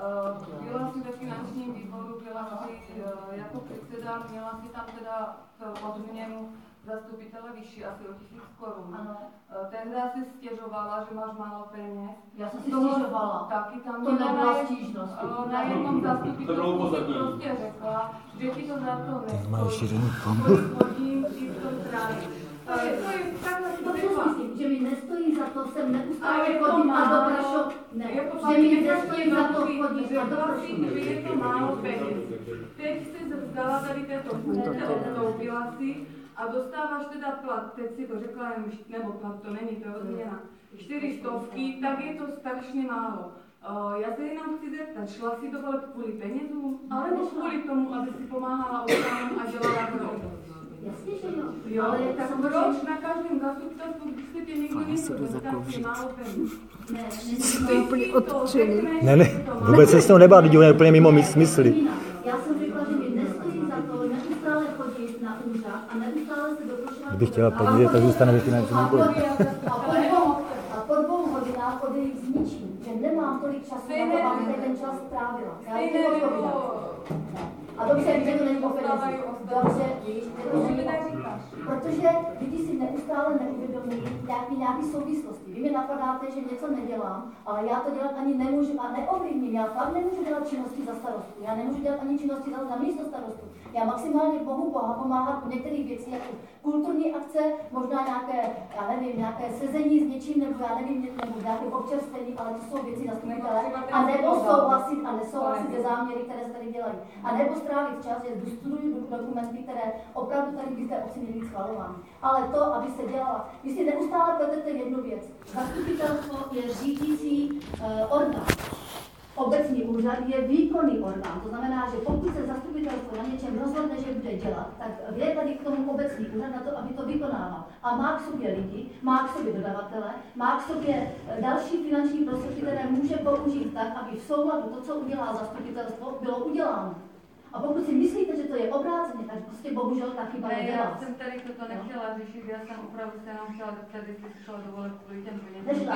Uh, byla si ve finančním výboru, byla si uh, jako předseda, měla si tam teda odměnu zastupitele vyšší asi o tisíc korun. Ano. Uh, Tehdy si stěžovala, že máš málo peněz. Já jsem si Toho- stěžovala. Taky tam To nebyla na- stížnost. uh, Na jednom To si upozornění. prostě řekla, že ti to za to Má ještě nestojí. Kolik hodin si to tráví. To je, to je, takhle To to co řekla. myslím, že mi nestojí za to to prašo... Ne, Jako že mi paní nestojí za to chodit a do Řekla prašo... si, že je to málo peněz. Teď jsi vzdala tady této funkce, odstoupila si a dostáváš teda plat, teď si to řekla, jenom nebo plat to není, to je odměna, čtyři stovky, tak je to strašně málo. Uh, já se jenom chci zeptat, šla si do voleb kvůli penězům, alebo kvůli tomu, aby si pomáhala občanům a dělala krok? Jasně, že jo. Jo, ale tak proč na každém zastupitelstvu, když se tě někdo peněz? Ne, není Ty úplně si řekneš, Ne, ne, vůbec se s tou nebaví, ona je úplně mimo mys- smysly. Jinak. Já jsem řekla, že mi nestojí za to neustále chodit na úřad a neustále se doprošovat... Kdyby chtěla peníze, tak zůstane ve finančním A výboru. po- A po dvou, a po dvou hodinách odejít s ničím, že nemám tolik času na to, abych ten čas strávila. Já A dobře, že to není o penězích. Dobře, víš, že to není o neříkáš? Protože lidi si neustále neuvědomují nějaký, nějaký souvislosti. Vy mi napadáte, že něco nedělám, ale já to dělat ani nemůžu a neovlivním. Já fakt nemůžu dělat činnosti za starostu. Já nemůžu dělat ani činnosti za, za místo starostu. Já maximálně mohu Boha pomáhat u některých věcí, jako kulturní akce, možná nějaké, já nevím, nějaké sezení s něčím, nebo já nevím, nebo nějaké občerstvení, ale to jsou věci zastupitele. A nebo souhlasit a nesouhlasit záměry, které se tady dělají. A nebo strávit čas, že studuju do- dokumenty, které opravdu tady by v té obci měly. Ale to, aby se dělala, vy si neustále pletete jednu věc. Zastupitelstvo je řídící uh, orgán. Obecní úřad je výkonný orgán, to znamená, že pokud se zastupitelstvo na něčem rozhodne, že bude dělat, tak je tady k tomu obecný úřad na to, aby to vykonával. A má k sobě lidi, má k sobě dodavatele, má k sobě eh, další finanční prostředky, které může použít tak, aby v souladu to, co udělá zastupitelstvo, bylo uděláno. A pokud si myslíte, že to je obráceně, tak prostě bohužel ta chyba je já jsem tady toto nechtěla řešit, já jsem opravdu se jenom chtěla zeptat, jestli jsi šla do voleb kvůli těm penězům.